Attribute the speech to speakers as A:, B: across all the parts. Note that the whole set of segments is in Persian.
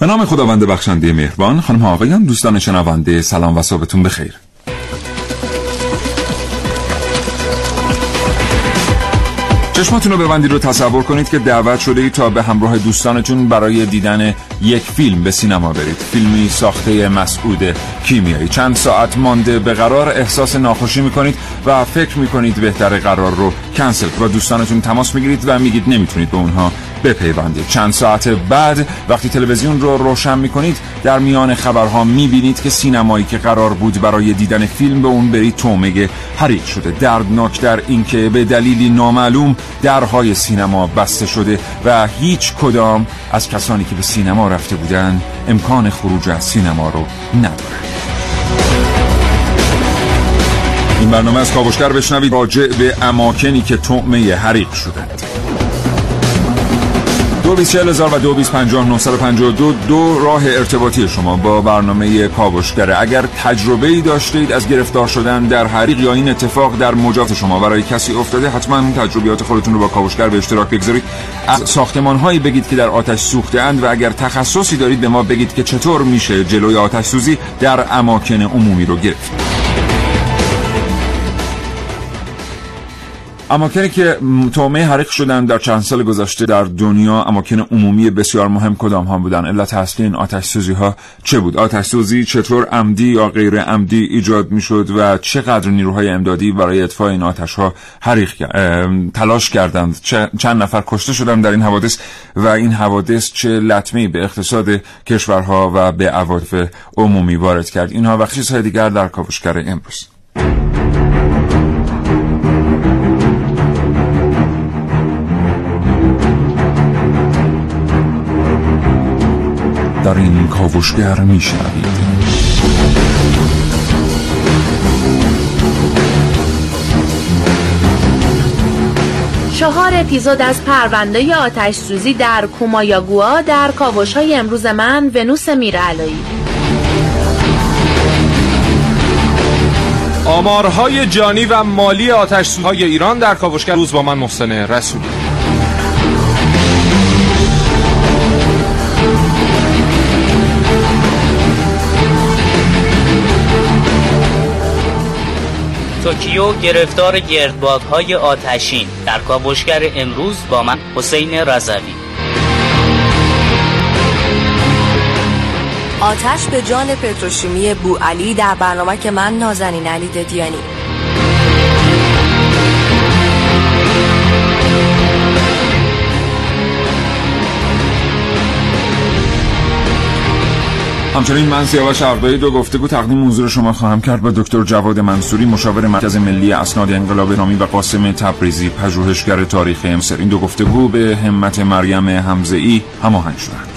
A: به نام خداوند بخشنده مهربان خانم آقایان دوستان شنونده سلام و صبحتون بخیر. چشماتون رو ببندید رو تصور کنید که دعوت شده ای تا به همراه دوستانتون برای دیدن یک فیلم به سینما برید. فیلمی ساخته مسعود کیمیایی. چند ساعت مانده به قرار احساس ناخوشی می‌کنید و فکر می‌کنید بهتر قرار رو کنسل. و دوستانتون تماس می‌گیرید و میگید نمی‌تونید به اونها بپیوندید. چند ساعت بعد وقتی تلویزیون رو روشن می‌کنید در میان خبرها می‌بینید که سینمایی که قرار بود برای دیدن فیلم به اون برید تومگه حریق شده. دردناک در اینکه به دلیلی نامعلوم درهای سینما بسته شده و هیچ کدام از کسانی که به سینما رفته بودن امکان خروج از سینما رو ندارن. این برنامه از کاوشگر بشنوید. راجع به اماکنی که تومه حریق شدند دو و دو دو دو راه ارتباطی شما با برنامه کاوشگره اگر تجربه ای داشتید از گرفتار شدن در حریق یا این اتفاق در مجاز شما برای کسی افتاده حتما تجربیات خودتون رو با کاوشگر به اشتراک بگذارید. از ساختمان هایی بگید که در آتش سوخته اند و اگر تخصصی دارید به ما بگید که چطور میشه جلوی آتش سوزی در اماکن عمومی رو گرفت. اماکنی که تومه حریق شدن در چند سال گذشته در دنیا اماکن عمومی بسیار مهم کدام ها بودن؟ علت اصلی این آتش سوزی ها چه بود؟ آتش سوزی چطور عمدی یا غیر عمدی ایجاد می شد و چقدر نیروهای امدادی برای اطفاء این آتش ها حریق تلاش کردند؟ چند نفر کشته شدند در این حوادث و این حوادث چه لطمه به اقتصاد کشورها و به عواطف عمومی وارد کرد؟ اینها و چیزهای دیگر در کاوشگر امروز. در این کاوشگر میشنوید
B: چهار اپیزود از پرونده آتش سوزی در کومایاگوا در کاوش های امروز من ونوس میرعلایی.
C: آمارهای جانی و مالی آتش های ایران در کاوشگر. روز با من محسن رسولی.
D: توکیو گرفتار های آتشین. در کاوشگر امروز با من حسین رضوی.
E: آتش به جان پتروشیمی بو علی در برنامه که من نازنین علی ددیانی.
A: همچنین من سیاوش عقبایی دو گفتگو تقدیم حضور شما خواهم کرد با دکتر جواد منصوری مشاور مرکز ملی اسناد انقلاب نامی و قاسم تبریزی پژوهشگر تاریخ مصر این دو گفتگو به همت مریم حمزه ای هماهنگ شدند.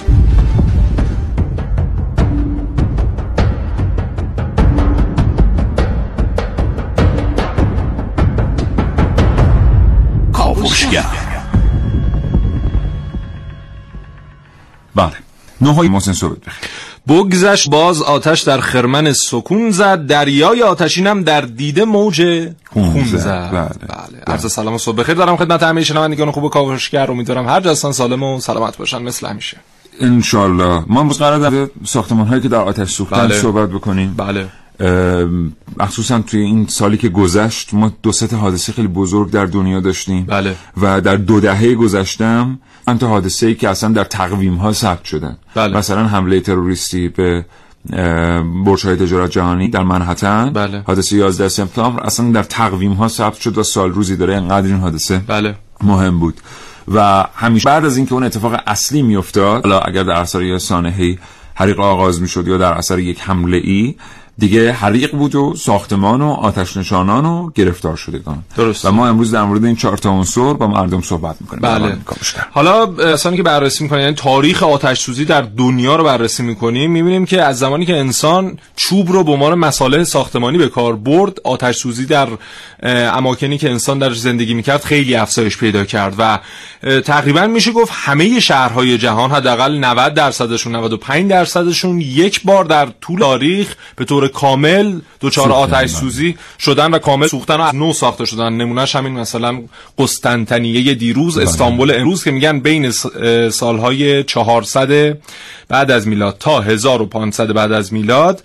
A: بله. نوهای محسن صحبت بخیر
C: بگذشت باز آتش در خرمن سکون زد دریای آتشینم در دیده موج خون زد. بله, بله. عرض سلام و صبح بخیر. دارم خدمت همه شنوندگان خوب کاوشگر. امیدوارم هر جاستان سالم و سلامت باشن. مثل همیشه.
A: انشالله. ما امروز قرار در ساختمان هایی که در آتش سوختن بله. صحبت بکنیم.
C: بله.
A: مخصوصا توی این سالی که گذشت ما دو ست حادثه خیلی بزرگ در دنیا داشتیم.
C: بله.
A: و در دو دهه گذشتم تا حادثه ای که اصلا در تقویم ها ثبت شدن
C: بله.
A: مثلا حمله تروریستی به برج های تجارت جهانی در منحتن
C: بله.
A: حادثه 11 سپتامبر اصلا در تقویم ها ثبت شد و سال روزی داره انقدر این حادثه
C: بله.
A: مهم بود و همیشه بعد از اینکه اون اتفاق اصلی میافتاد حالا اگر در اثر یه سانحه حریق آغاز می‌شد یا در اثر یک حمله ای دیگه حریق بود و ساختمان و آتش نشانان و گرفتار شدگان
C: درست.
A: و ما امروز در مورد این چهار تا عنصر با مردم صحبت می‌کنیم.
C: بله. حالا اصلا که بررسی می‌کنیم یعنی تاریخ آتش سوزی در دنیا رو بررسی می‌کنیم می‌بینیم که از زمانی که انسان چوب رو به عنوان مساله ساختمانی به کار برد آتش سوزی در اماکنی که انسان در زندگی می‌کرد خیلی افزایش پیدا کرد و تقریبا میشه گفت همه شهرهای جهان حداقل 90 درصدشون 95 درصدشون یک بار در طول تاریخ به طور طور کامل
A: سوختن،
C: آتش
A: بله.
C: سوزی شدن و کامل سوختن و از نو ساخته شدن. نمونهش همین مثلا قسطنطنیه دیروز استانبول امروز که میگن بین سالهای 400 بعد از میلاد تا 1500 بعد از میلاد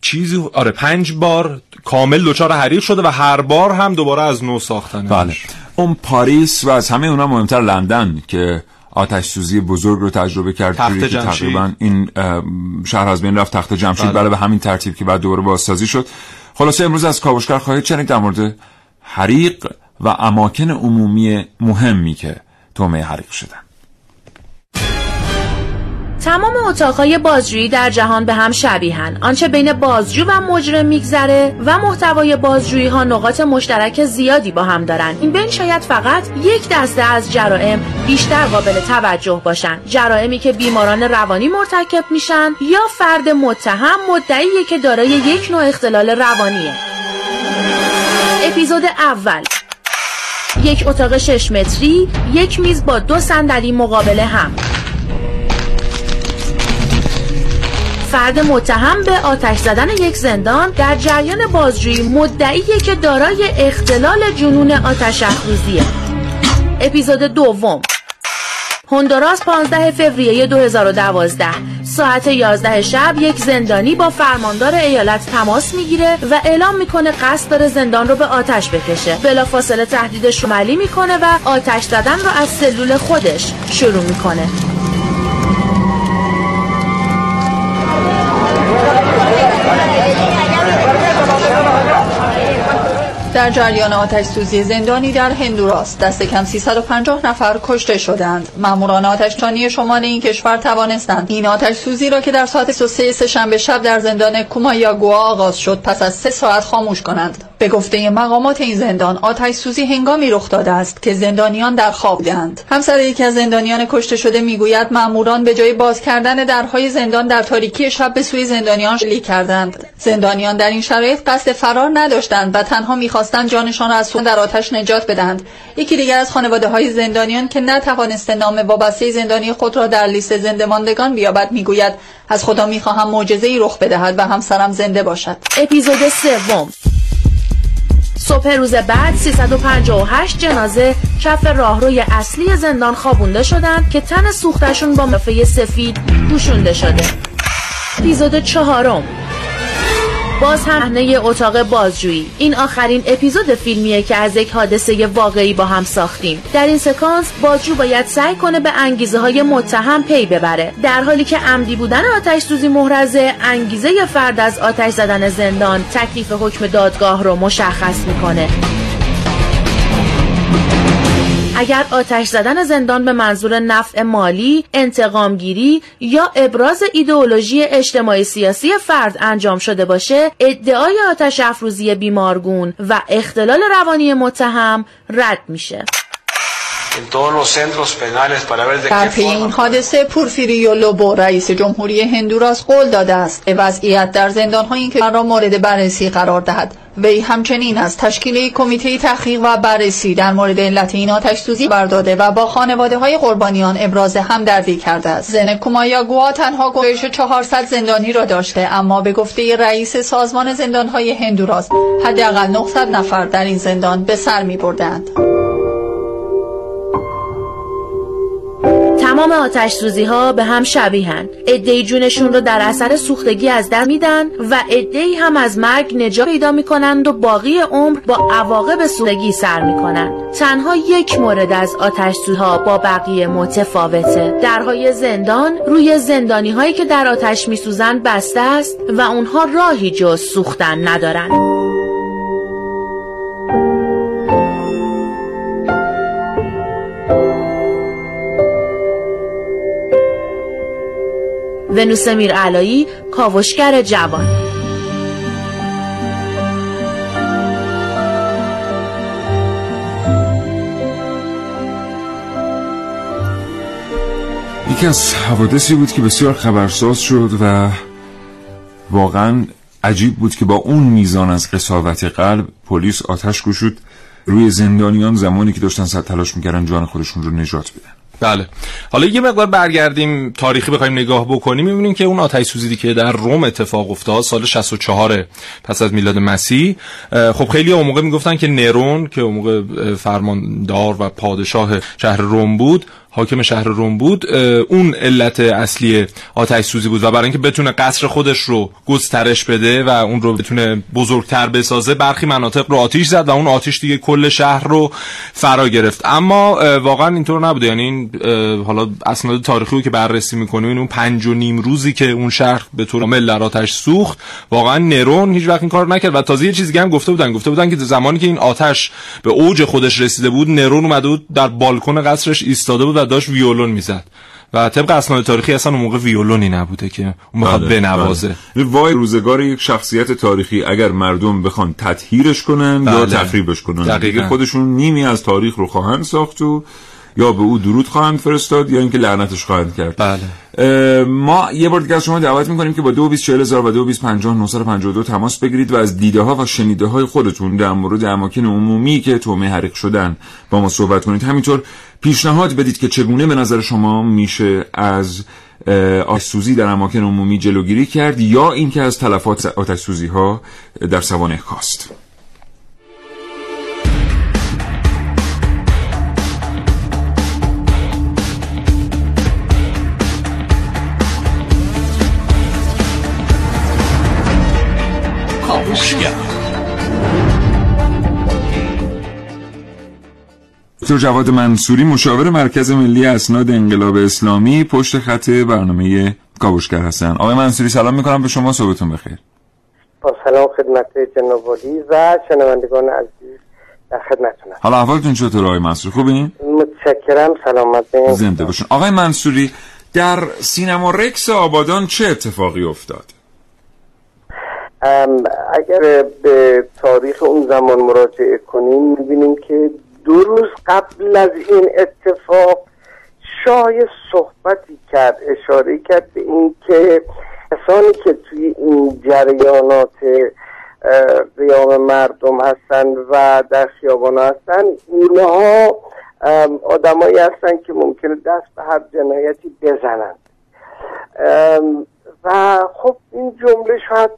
C: چیزی آره پنج بار کامل دچار حریق شده و هر بار هم دوباره از نو ساختن
A: بله. اون پاریس و از همه اونا مهمتر لندن که آتش سوزی بزرگ رو تجربه کرد
C: تخت
A: که
C: جمشید.
A: تقریبا این شهر از بین رفت تخت جمشید
C: بله.
A: بله به همین ترتیب که بعد دوباره بازسازی شد خلاصه امروز از کاوشگر خواهید شنید در مورد حریق و اماکن عمومی مهمی که تومه حریق شدن
B: تمام اتاقهای بازجویی در جهان به هم شبیهن آنچه بین بازجو و مجرم میگذره و محتوای بازجویی ها نقاط مشترک زیادی با هم دارن این بین شاید فقط یک دسته از جرائم بیشتر قابل توجه باشن جرائمی که بیماران روانی مرتکب میشن یا فرد متهم مدعیه که دارای یک نوع اختلال روانیه. اپیزود اول. یک اتاق شش متری یک میز با دو صندلی مقابل هم. فرد متهم به آتش زدن یک زندان در جریان بازجویی مدعیه که دارای اختلال جنون آتش افروزیه. اپیزود دوم. هندوراس 15 فوریه 2012 ساعت 11 شب یک زندانی با فرماندار ایالت تماس می‌گیره و اعلام می‌کنه قصد داره زندان رو به آتش بکشه. بلافاصله تهدیدش رو عملی می‌کنه و آتش زدن رو از سلول خودش شروع می‌کنه.
F: در جریان آتش سوزی زندانی در هندوراس. دست کم 350 نفر کشته شدند. ماموران آتشتانی شمال این کشور توانستند این آتش سوزی را که در ساعت 3 سهشنبه شب در زندان کومایاگوا آغاز شد پس از سه ساعت خاموش کنند. به گفته مقامات این زندان آتش سوزی هنگامی رخ داده است که زندانیان در خواب بودند. همسر یکی از زندانیان کشته شده می‌گوید ماموران به جای باز کردن درهای زندان در تاریکی شب به سوی زندانیان شلیک کردند. زندانیان در این شرایط قصد فرار نداشتند و تنها می‌خواستند جانشان را از سوزن در آتش نجات بدهند. یکی دیگر از خانواده های زندانیان که نتوانسته نام وابسته زندانی خود را در لیست زنده ماندگان بیابد می‌گوید از خدا می‌خواهم معجزه ای رخ بدهد و همسرم زنده باشد.
B: اپیزود سوم. صبح روز بعد 358 جنازه کف راهروی اصلی زندان خوابونده شدند که تن سوختشون با مفه سفید پوشونده شده. اپیزود چهارم. باز هم صحنه اتاق بازجویی. این آخرین اپیزود فیلمیه که از یک حادثه واقعی با هم ساختیم. در این سکانس بازجو باید سعی کنه به انگیزه های متهم پی ببره. در حالی که عمدی بودن آتش سوزی محرزه انگیزه فرد از آتش زدن زندان تکلیف حکم دادگاه رو مشخص می‌کنه. اگر آتش زدن زندان به منظور نفع مالی، انتقامگیری یا ابراز ایدئولوژی اجتماعی سیاسی فرد انجام شده باشه، ادعای آتش افروزی بیمارگون و اختلال روانی متهم رد میشه.
F: در پی این حادثه پورفیریو لوبو رئیس جمهوری هندوراس قول داده است. که وضعیت در زندان‌های این کشور را مورد بررسی قرار دهد. وی همچنین از تشکیل کمیته تحقیق و بررسی در مورد علت این آتش سوزی برداده و با خانواده های قربانیان ابراز همدردی کرده است. زن کومایاگوا تنها گویش 400 زندانی را داشته اما به گفته رئیس سازمان زندان‌های هندوراس حداقل 900 نفر در این زندان به سر می‌بردند.
B: تمام آتش سوزی ها به هم شبیهن ادهی جونشون رو در اثر سوختگی از دست میدن و ادهی هم از مرگ نجات پیدا می‌کنند و باقی عمر با عواقب سوختگی سر می‌کنن تنها یک مورد از آتش ها با بقیه متفاوته. درهای زندان روی زندانی هایی که در آتش میسوزند بسته است و اونها راهی جز سوختن ندارن. ونوس میرعلایی کاوشگر جوان.
A: یکی از حوادثی بود که بسیار خبرساز شد و واقعا عجیب بود که با اون میزان از قصاوت قلب پلیس آتش گشود روی زندانیان زمانی که داشتن سر تلاش می‌کردن جان خودشون رو نجات بدن.
C: بله. حالا یه مقدار برگردیم تاریخی بخوایم نگاه بکنیم می‌بینیم که اون آتش سوزی که در روم اتفاق افتاد سال 64 پس از میلاد مسیح. خب خیلی اون موقع می‌گفتن که نرون که اون موقع فرماندار و پادشاه شهر روم بود حاکم شهر روم بود اون علت اصلی آتش سوزی بود و برای اینکه بتونه قصر خودش رو گسترش بده و اون رو بتونه بزرگتر بسازه برخی مناطق رو آتیش زد و اون آتیش دیگه کل شهر رو فرا گرفت. اما واقعا اینطور نبوده. یعنی این حالا اسناد تاریخی رو که بررسی می‌کنیم اون پنج و نیم روزی که اون شهر به طور کامل در آتش سوخت واقعا نرون هیچ وقت این کار نکرد. و تازه یه چیزی هم گفته بودن. گفته بودن که زمانی که این آتش به اوج خودش رسیده بود نرون اومده بود در بالکن قصرش ایستاده بود و داشت ویولون می‌زد و طبق اسناد تاریخی اصلا اون موقع ویولونی نبوده که اون می‌خواد بله، بنوازه
A: بله. وای روزگار یک شخصیت تاریخی اگر مردم بخوان تطهیرش کنن بله. یا تخریبش کنن دیگه خودشون نیمی از تاریخ رو خواهند ساخت و یا به او درود خواهند فرستاد یا اینکه لعنتش خواهند کرد
C: بله.
A: ما یه بار دیگه از شما دعوت می‌کنیم که با 224000 و 2250 تماس بگیرید و از دیده ها و شنیده های خودتون در مورد اماکن عمومی که تومه حریق شدن با ما صحبت کنید همینطور پیشنهاد بدید که چگونه به نظر شما میشه از آتش‌سوزی در اماکن عمومی جلوگیری کرد یا اینکه از تلفات آتش‌سوزی ها در سوانه کاست؟ دکتر جواد منصوری مشاور مرکز ملی اسناد انقلاب اسلامی پشت خط برنامه کاوشگر هستن. آقای منصوری سلام می‌کنم. به شما صبحتون بخیر.
G: با سلام خدمت جناب و شنوندگان عزیز در خدمتتون
A: حالا احوالتون چطور آقای منصوری؟ خوبین؟
G: متشکرم. سلامت
A: زنده باشون آقای منصوری در سینما رکس آبادان چه اتفاقی افتاد؟
G: اگر به تاریخ اون زمان مراجعه کنیم می‌بینیم که دو روز قبل از این اتفاق شای صحبتی کرد اشاره کرد به اینکه کسانی که توی این جریانات قیام مردم هستن و در خیابان هستن اینها آدمایی هستن که ممکنه دست به هر جنایتی بزنند. و خب این جمله شاید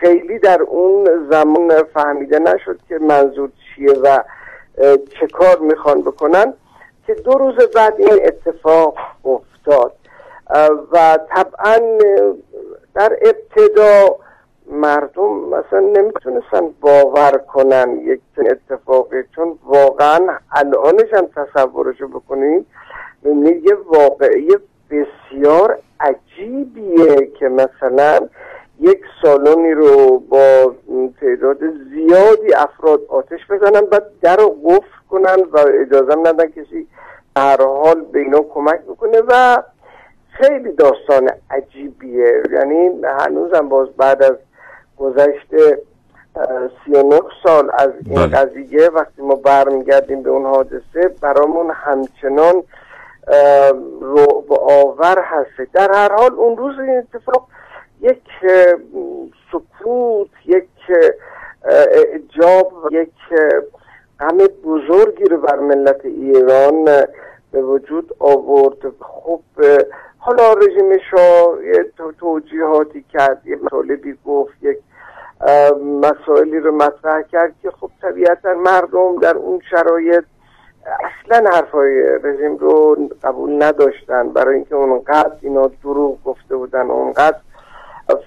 G: خیلی در اون زمان فهمیده نشد که منظور چیه و چه کار می‌خوان بکنن که دو روز بعد این اتفاق افتاد. و طبعا در ابتدا مردم مثلا نمی‌تونستن باور کنن یک اتفاقی چون واقعا الانش هم تصورشو بکنیم یه واقعی بسیار عجیبیه که مثلا یک سالونی رو با تعداد زیادی افراد آتش بزنن و در رو قفل کنن و اجازه ندن کسی هر حال به اینا کمک بکنه و خیلی داستان عجیبیه یعنی هنوزم باز بعد از گذشت سی و نه سال از این بله. قضیه وقتی ما برمیگردیم به اون حادثه برامون همچنان رو آور هست در هر حال اون روز این اتفاق یک سکوت یک اعجاب یک غم بزرگی رو بر ملت ایران به وجود آورد. خب حالا رژیم شاه یه توجیهاتی کرد یه مطالبی گفت یک مسائلی رو مطرح کرد که خب طبیعتا مردم در اون شرایط اصلا حرفای رژیم رو قبول نداشتن. برای اینکه اونقدر اینا دروغ گفته بودن اونقدر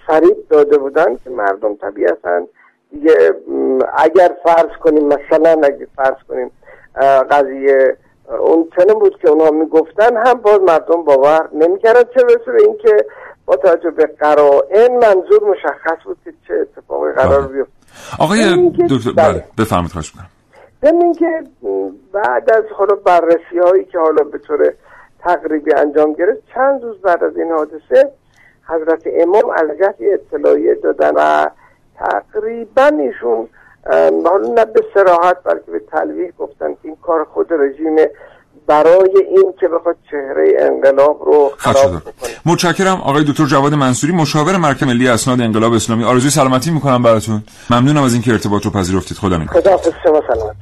G: فریب داده بودن که مردم طبیعتا دیگه اگر فرض کنیم مثلا اگر فرض کنیم قضیه اون چنین بود که اونها می‌گفتن هم باز مردم باور نمی‌کردن چه برسه به اینکه با توجه به قرائن منظور مشخص بود که چه اتفاقی قرار
A: بله. بیفته آقای دکتر بله, بله. بفرمایید خواهش می‌کنم
G: ضمن که بعد از حالا بررسی هایی که حالا به طور تقریبی انجام گرفت چند روز بعد از این حادثه حضرت امام از اطلاعیه دادن و تقریبا ایشون حالا نه به سراحت بلکه به تلویح گفتن که این کار خود رژیم برای این که بخواد چهره انقلاب رو خراب کنه
A: متشکرم آقای دکتر جواد منصوری مشاور مرکز ملی اسناد انقلاب اسلامی. آرزوی سلامتی می‌کنم براتون. ممنونم از اینکه ارتباط رو پذیرفتید. خدا نگهدار.
G: خدا شما سلامت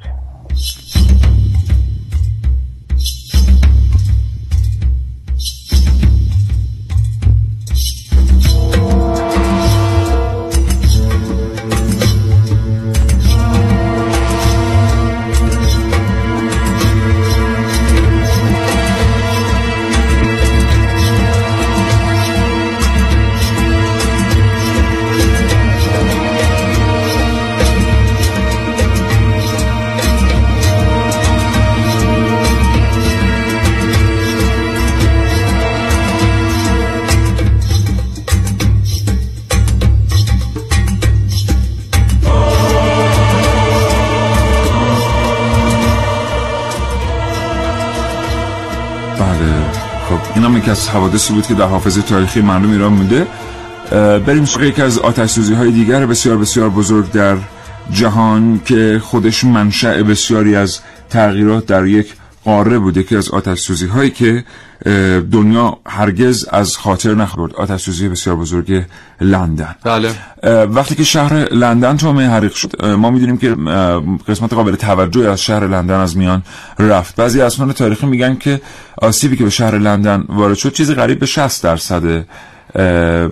A: از حوادثی بود که در حافظه تاریخی مردم ایران مونده بریم سراغ یکی از آتش سوزی های دیگر بسیار بسیار بزرگ در جهان که خودش منشأ بسیاری از تغییرات در یک قاره بوده که از آتش سوزی هایی که دنیا هرگز از خاطر نخورد. آتش سوزی بسیار بزرگ لندن.
C: بله.
A: وقتی که شهر لندن تومه حریق شد ما می‌دونیم که قسمت قابل توجه از شهر لندن از میان رفت. بعضی اسناد تاریخی میگن که آسیبی که به شهر لندن وارد شد چیزی قریب به 60 درصد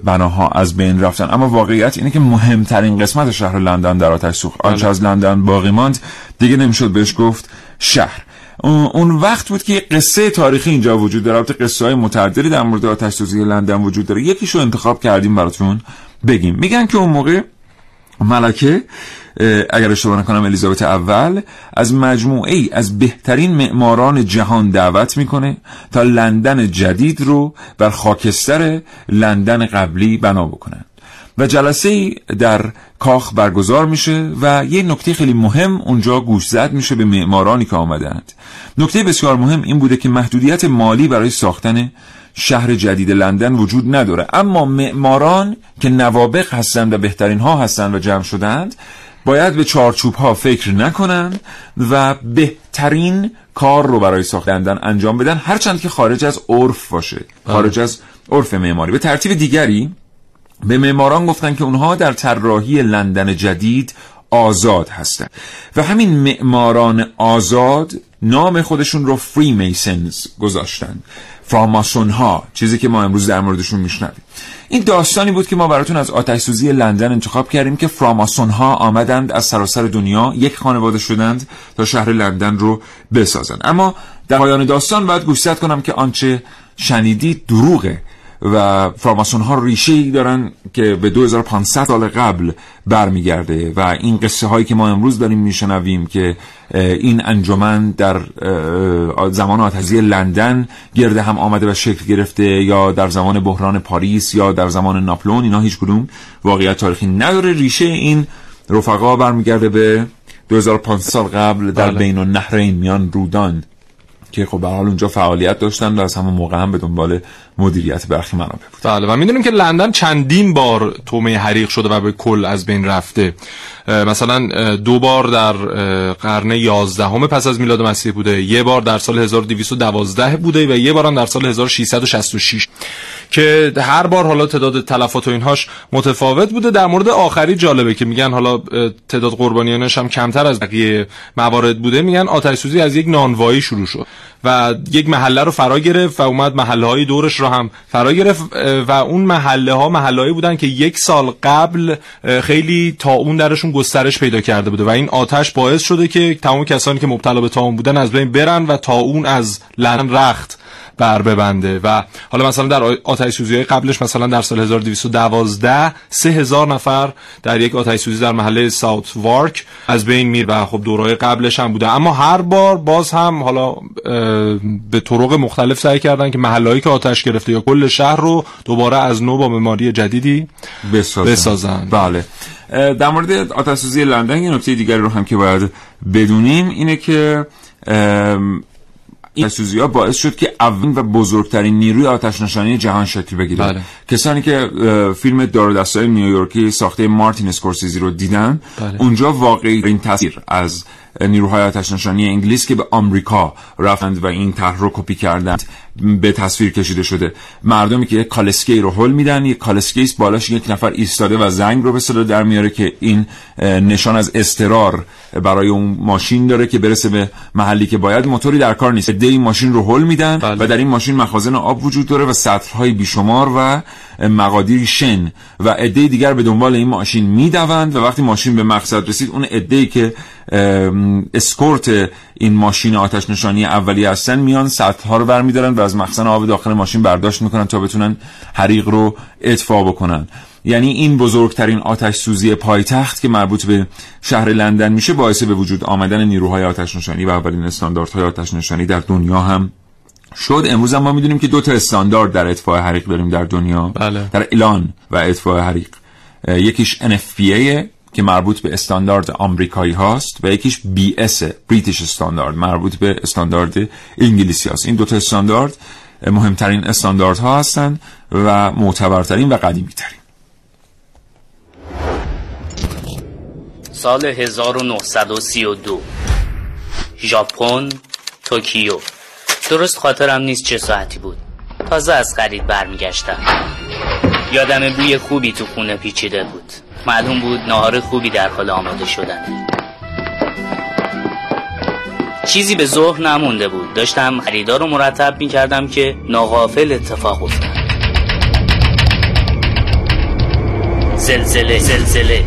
A: بناها از بین رفتن. اما واقعیت اینه که مهمترین قسمت شهر لندن در آتش سوخت. آنچه بله. از لندن باقی ماند دیگه نمی‌شد بهش گفت شهر. اون وقت بود که قصه تاریخی اینجا وجود داره. البته قصه های متعددی در مورد آتش سوزی لندن وجود داره. یکیشو انتخاب کردیم براتون بگیم. میگن که اون موقع ملکه اگر اشتباه نکنم الیزابت اول از مجموعه ای از بهترین معماران جهان دعوت می‌کنه تا لندن جدید رو بر خاکستر لندن قبلی بنا بکنن. و جلسه در کاخ برگزار میشه و یه نکته خیلی مهم اونجا گوش زد میشه به معمارانی که آمدند. نکته بسیار مهم این بوده که محدودیت مالی برای ساختن شهر جدید لندن وجود نداره. اما معماران که نوابق هستند و بهترین ها هستند و جمع شدند باید به چارچوب ها فکر نکنن و بهترین کار رو برای ساختن انجام بدن هرچند که خارج از عرف باشه. خارج از عرف معماری. به ترتیب دیگری به معماران گفتن که اونها در طراحی لندن جدید آزاد هستند و همین معماران آزاد نام خودشون رو فری میسنز گذاشتن. فراماسون ها چیزی که ما امروز در موردشون میشنویم. این داستانی بود که ما براتون از آتش سوزی لندن انتخاب کردیم که فراماسون ها آمدند از سراسر دنیا یک خانواده شدند تا شهر لندن رو بسازند. اما در پایان داستان باید گوشزد کنم که آنچه شنیدید دروغه. و فراماسون ها ریشه ای دارن که به 2500 سال قبل برمیگرده و این قصه هایی که ما امروز داریم میشنویم که این انجمن در زمان آتزی لندن گرده هم آمده و شکل گرفته یا در زمان بحران پاریس یا در زمان ناپلون اینا هیچ کدوم واقعیت تاریخی نداره ریشه این رفقا برمیگرده به 2500 سال قبل در بله. بین النهرین میان رودان که خب به اونجا فعالیت داشتن و از همون موقع هم به دنبال مدیریت برخی منابع بود.
C: بله و می‌دونیم که لندن چندین بار تومه حریق شده و به کل از بین رفته. مثلا دو بار در قرن 11 پس از میلاد مسیح بوده. یه بار در سال 1212 بوده و یه بار هم در سال 1666 که هر بار حالا تعداد تلفات و اینهاش متفاوت بوده. در مورد آخری جالبه که میگن حالا تعداد قربانیانش هم کمتر از بقیه موارد بوده. میگن آتش سوزی از یک نانوایی شروع شد و یک محله رو فرا گرفت و اومد محله های دورش رو هم فرا گرفت و اون محله ها محله بودن که یک سال قبل خیلی تا اون درشون گسترش پیدا کرده بوده. و این آتش باعث شده که تمام کسانی که مبتلا به تاون بودن از بین برن و تا اون از لندن رخت. بر ببنده. و حالا مثلا در آتش سوزی قبلش مثلا در سال 1212 3000 نفر در یک آتش سوزی در محله ساوت وارک از بین میر و خب دورای قبلش هم بوده. اما هر بار باز هم حالا به طرق مختلف سعی کردن که محلهایی که آتش گرفته یا کل شهر رو دوباره از نو با معماری جدیدی
A: بسازن,
C: بسازن.
A: بله. در مورد آتش سوزی لندن یه نکته دیگری رو هم که باید بدونیم اینه که این سوزی ها باعث شد که اولین و بزرگترین نیروی آتش نشانی جهان شکل بگیره بله. کسانی که فیلم دار دستای نیویورکی ساخته مارتین اسکورسیزی رو دیدن بله. اونجا واقعی این تاثیر از نیروهای آتش نشانی انگلیس که به آمریکا رفتند و این طرح رو کپی کردند به تصویر کشیده شده. مردمی که یک کالسکی رو هل میدن یک کالسکی بالاش یک نفر ایستاده و زنگ رو به صدا در میاره که این نشان از استرار برای اون ماشین داره که برسه به محلی که باید. موتوری در کار نیست. دی ماشین رو هل میدن بله. و در این ماشین مخازن آب وجود داره و سطرهای بیشمار و مقادیر شن و عده دیگر به دنبال این ماشین می‌دوند و وقتی ماشین به مقصد رسید اون عده که اسکورت این ماشین آتش نشانی اولی هستن میان سطح ها رو برمیدارن و از مخزن آب داخل ماشین برداشت می‌کنن تا بتونن حریق رو اطفا بکنن. یعنی این بزرگترین آتش سوزی پایتخت که مربوط به شهر لندن میشه باعث به وجود آمدن نیروهای آتش نشانی و اولین استانداردهای آتش نشانی در دنیا هم شد. امروز هم ما می‌دونیم که دو تا استاندارد در اطفاء حریق داریم در دنیا.
C: بله.
A: در اعلان و اطفاء حریق. یکیش NFPA که مربوط به استاندارد آمریکایی هاست و یکیش BS بریتیش استاندارد مربوط به استاندارد انگلیسی هاست. این دو تا استاندارد مهمترین استانداردها هستند و معتبرترین و قدیمی ترین
D: سال 1932 ژاپن توکیو. درست خاطرم نیست چه ساعتی بود. تازه از خرید برمیگشتم. یادم بوی خوبی تو خونه پیچیده بود. معلوم بود نهار خوبی در حال آماده شدن. چیزی به ظهر نمونده بود. داشتم خریدار رو مرتب می کردم که ناغافل اتفاق افتاد. زلزله زلزله.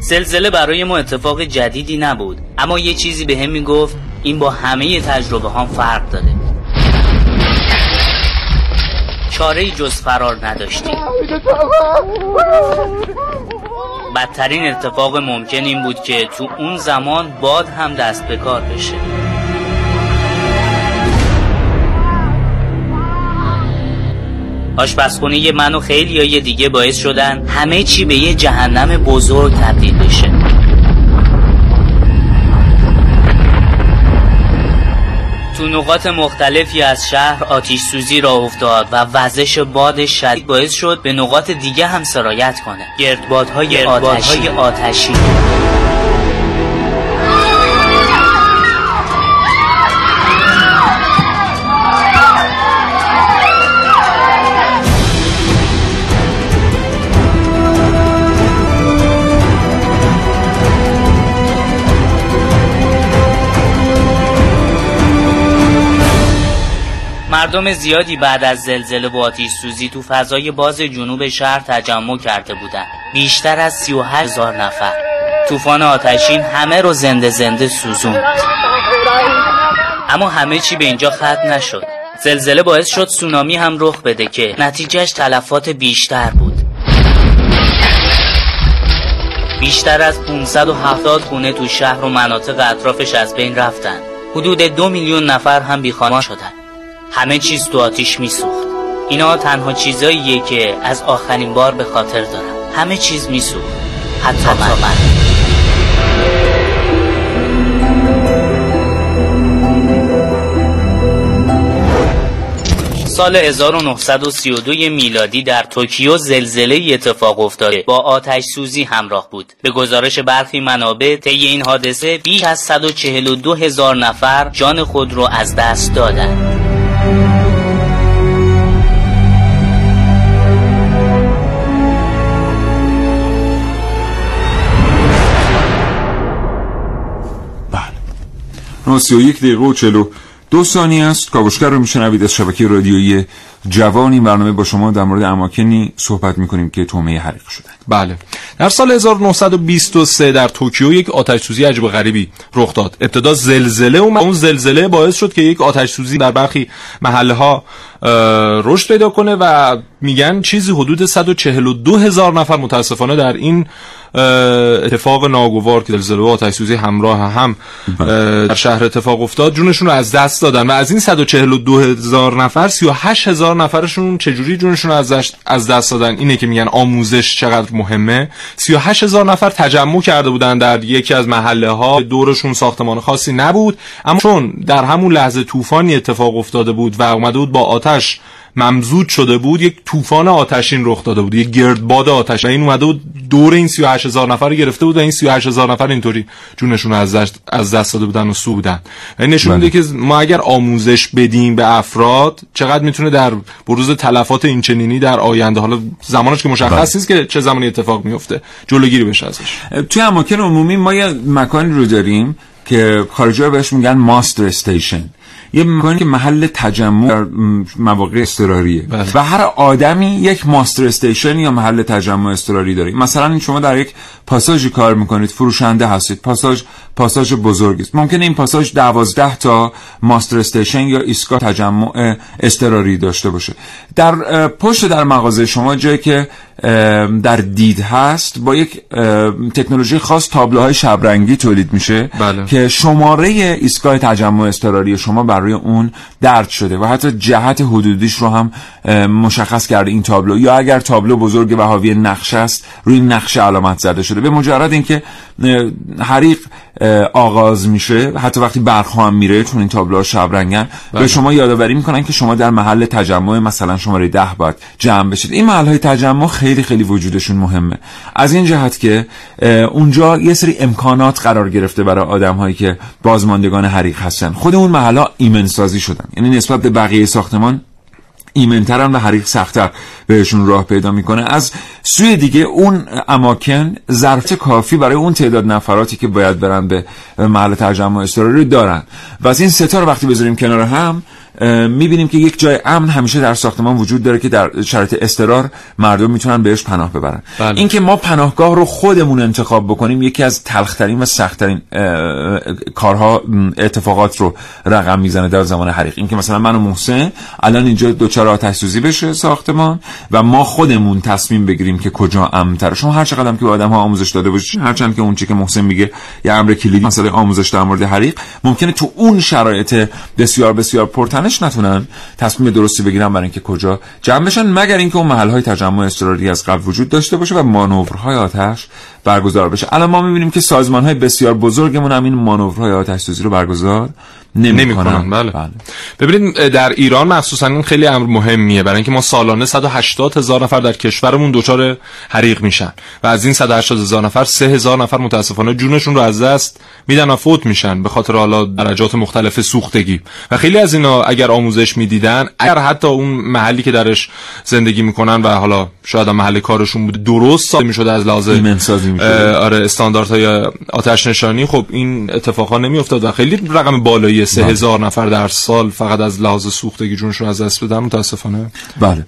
D: زلزله برای ما اتفاق جدیدی نبود. اما یه چیزی به هم می‌گفت این با همه تجربه هم فرق داره. چاره جز فرار نداشتیم. بدترین اتفاق ممکن این بود که تو اون زمان باد هم دست به کار بشه. آشپزخونه من و خیلی دیگه باعث شدن همه چی به یه جهنم بزرگ تبدیل بشه. تو نقاط مختلفی از شهر آتیش سوزی را افتاد و وزش باد شدید باعث شد به نقاط دیگه هم سرایت کنه گردبادهای آتشی, آتشی. مردم زیادی بعد از زلزله و آتیش سوزی تو فضای باز جنوب شهر تجمع کرده بودند. بیشتر از 38 هزار نفر. طوفان آتشین همه رو زنده زنده سوزوند. اما همه چی به اینجا ختم نشد. زلزله باعث شد سونامی هم رخ بده که نتیجهش تلفات بیشتر بود. بیشتر از 570 خونه تو شهر و مناطق اطرافش از بین رفتن. حدود دو میلیون نفر هم بیخانمان شدن. همه چیز تو آتیش میسوخت. اینا تنها چیزاییه که از آخرین بار به خاطر دارم همه چیز میسوخت. حتی, حتی من, من. سال 1932 میلادی در توکیو زلزله اتفاق افتاده. با آتش سوزی همراه بود. به گزارش برخی منابع طی این حادثه بیش از 142 هزار نفر جان خود را از دست دادند.
A: یک دقیقه و چلو دو ثانیه است. کاوشگر رو میشنوید از شبکه رادیویی جوانی برنامه با شما در مورد اماکنی صحبت می‌کنیم که تومه حریق شدن
C: بله. در سال 1923 در توکیو یک آتش سوزی عجب و غریبی رخ داد. ابتدا زلزله و اون زلزله باعث شد که یک آتش سوزی در برخی محله ها رشد پیدا کنه و میگن چیزی حدود 142 هزار نفر متاسفانه در این اتفاق ناگوار که زلزله و آتش سوزی همراه هم بله. در شهر اتفاق افتاد جونشون رو از دست دادن و از این 142 هزار نفر 38 هزار نفرشون چجوری جونشون از از دست دادن؟ اینه که میگن آموزش چقدر مهمه. 38 هزار نفر تجمع کرده بودن در یکی از محله ها دورشون ساختمان خاصی نبود. اما چون در همون لحظه طوفانی اتفاق افتاده بود و اومده بود با آتش ممزود شده بود یک طوفان آتشین رخ داده بود یک گردباد آتش. و این اومده بود دور این 38 هزار نفر رو گرفته بود و این 38 هزار نفر اینطوری جونشون از دست از دست داده بودن و سو بودن این نشون میده بله. که ما اگر آموزش بدیم به افراد چقدر می‌تونه در بروز تلفات اینچنینی در آینده حالا زمانش که مشخص بله. نیست که چه زمانی اتفاق میفته جلوگیری بشه ازش
A: توی اماکن عمومی ما یه مکانی رو داریم که خارجی بهش میگن ماستر استیشن یه مکانی که محل تجمع در مواقع استراریه بله. و هر آدمی یک ماستر استیشن یا محل تجمع استراری داره. مثلا شما در یک پاساژی کار می‌کنید فروشنده هستید پاساژ پاساژ بزرگی است. ممکنه این پاساژ دوازده تا ماستر استیشن یا ایستگاه تجمع استراری داشته باشه. در پشت در مغازه شما جایی که در دید هست با یک تکنولوژی خاص تابلوهای شبرنگی تولید میشه
C: بله.
A: که شماره ایستگاه تجمع اضطراری شما بر روی اون درد شده و حتی جهت حدودیش رو هم مشخص کرده این تابلو یا اگر تابلو بزرگ و حاوی نقشه است روی نقشه علامت زده شده به مجرد اینکه حریق آغاز میشه حتی وقتی برق هم میره چون این تابلوها شبرنگن به بله. شما یادآوری می‌کنن که شما در محل تجمع مثلا شماره ده باید جمع بشید این محل های تجمع خیلی خیلی وجودشون مهمه. از این جهت که اونجا یه سری امکانات قرار گرفته برای آدم هایی که بازماندگان حریق هستن. خود اون محل ها ایمن سازی شدن. یعنی نسبت به بقیه ساختمان ایمنترن و حریق سختتر بهشون راه پیدا می‌کنه. از سوی دیگه اون اماکن ظرف کافی برای اون تعداد نفراتی که باید برن به محل تجمع اضطراری دارن. و از این ستا رو وقتی بذاریم کنار هم می‌بینیم که یک جای امن همیشه در ساختمان وجود داره که در شرایط استرار مردم می‌تونن بهش پناه ببرن. بله. اینکه ما پناهگاه رو خودمون انتخاب بکنیم یکی از تلخترین و سختترین کارها اتفاقات رو رقم می‌زنه در زمان حریق. اینکه مثلا من و محسن الان اینجا دوچار آتش سوزی بشه ساختمان و ما خودمون تصمیم بگیریم که کجا امن‌تره شما هر چقدر که به آدم ها آموزش داده باشید هرچند که اون چی که محسن میگه یه امر کلیدی مثلا آموزش در مورد حریق ممکنه تو اون شرایط بسیار بسیار پرتن خودش نتونن تصمیم درستی بگیرن برای اینکه کجا جمع بشن مگر اینکه اون محل های تجمع اضطراری از قبل وجود داشته باشه و مانورهای آتش برگزار بشه. الان ما می‌بینیم که سازمان های بسیار بزرگمون هم این مانورهای آتش سوزی رو برگزار. نمی‌کنن
C: بله. بله. ببینید در ایران مخصوصا این خیلی امر مهمیه. برای اینکه ما سالانه 180 هزار نفر در کشورمون دچار حریق میشن و از این 180 هزار نفر 3 هزار نفر متاسفانه جونشون رو از دست میدن و فوت میشن به خاطر حالا درجات مختلف سوختگی. و خیلی از اینا اگر آموزش می‌دیدن اگر حتی اون محلی که درش زندگی می‌کنن و حالا شاید محل کارشون بود درست ساخته می‌شد از لحاظ آره استانداردهای آتش نشانی خب این اتفاقا نمیافتاد و خیلی رقم بالایی سه بله. هزار نفر در سال فقط از لحاظ سوختگی جونشون از دست بدن متاسفانه.
A: بله.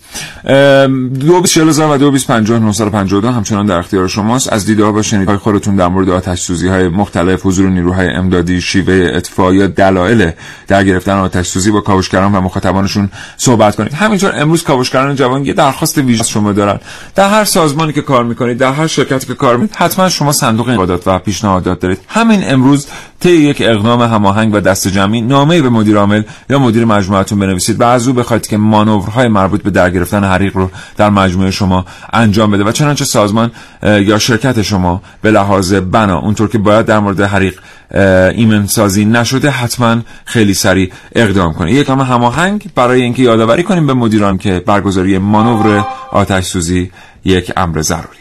A: دو بیس و دو بیس همچنان در اختیار شماست. از دیده ها و شنیدهای خودتون در مورد آتش سوزی های مختلف حضور نیروهای امدادی شیوه اطفاء یا دلایل در گرفتن آتش سوزی با کاوشگران و مخاطبانشون صحبت کنید. همینطور امروز کاوشگران جوان یه درخواست ویژه شما دارن. در هر سازمانی که کار می‌کنید در هر شرکتی که کار می‌کنید حتما شما صندوق انتقادات و پیشنهادات دارید. همین امروز طی یک اقدام هماهنگ و دست جمعی نامه به مدیر عامل یا مدیر مجموعتون بنویسید و از او بخواید که مانورهای مربوط به در گرفتن حریق رو در مجموعه شما انجام بده. و چنانچه سازمان یا شرکت شما به لحاظ بنا اونطور که باید در مورد حریق ایمن سازی نشده حتما خیلی سریع اقدام کنید یک هماهنگ برای اینکه یادآوری کنیم به مدیران که برگزاری مانور آتش سوزی یک امر ضروریه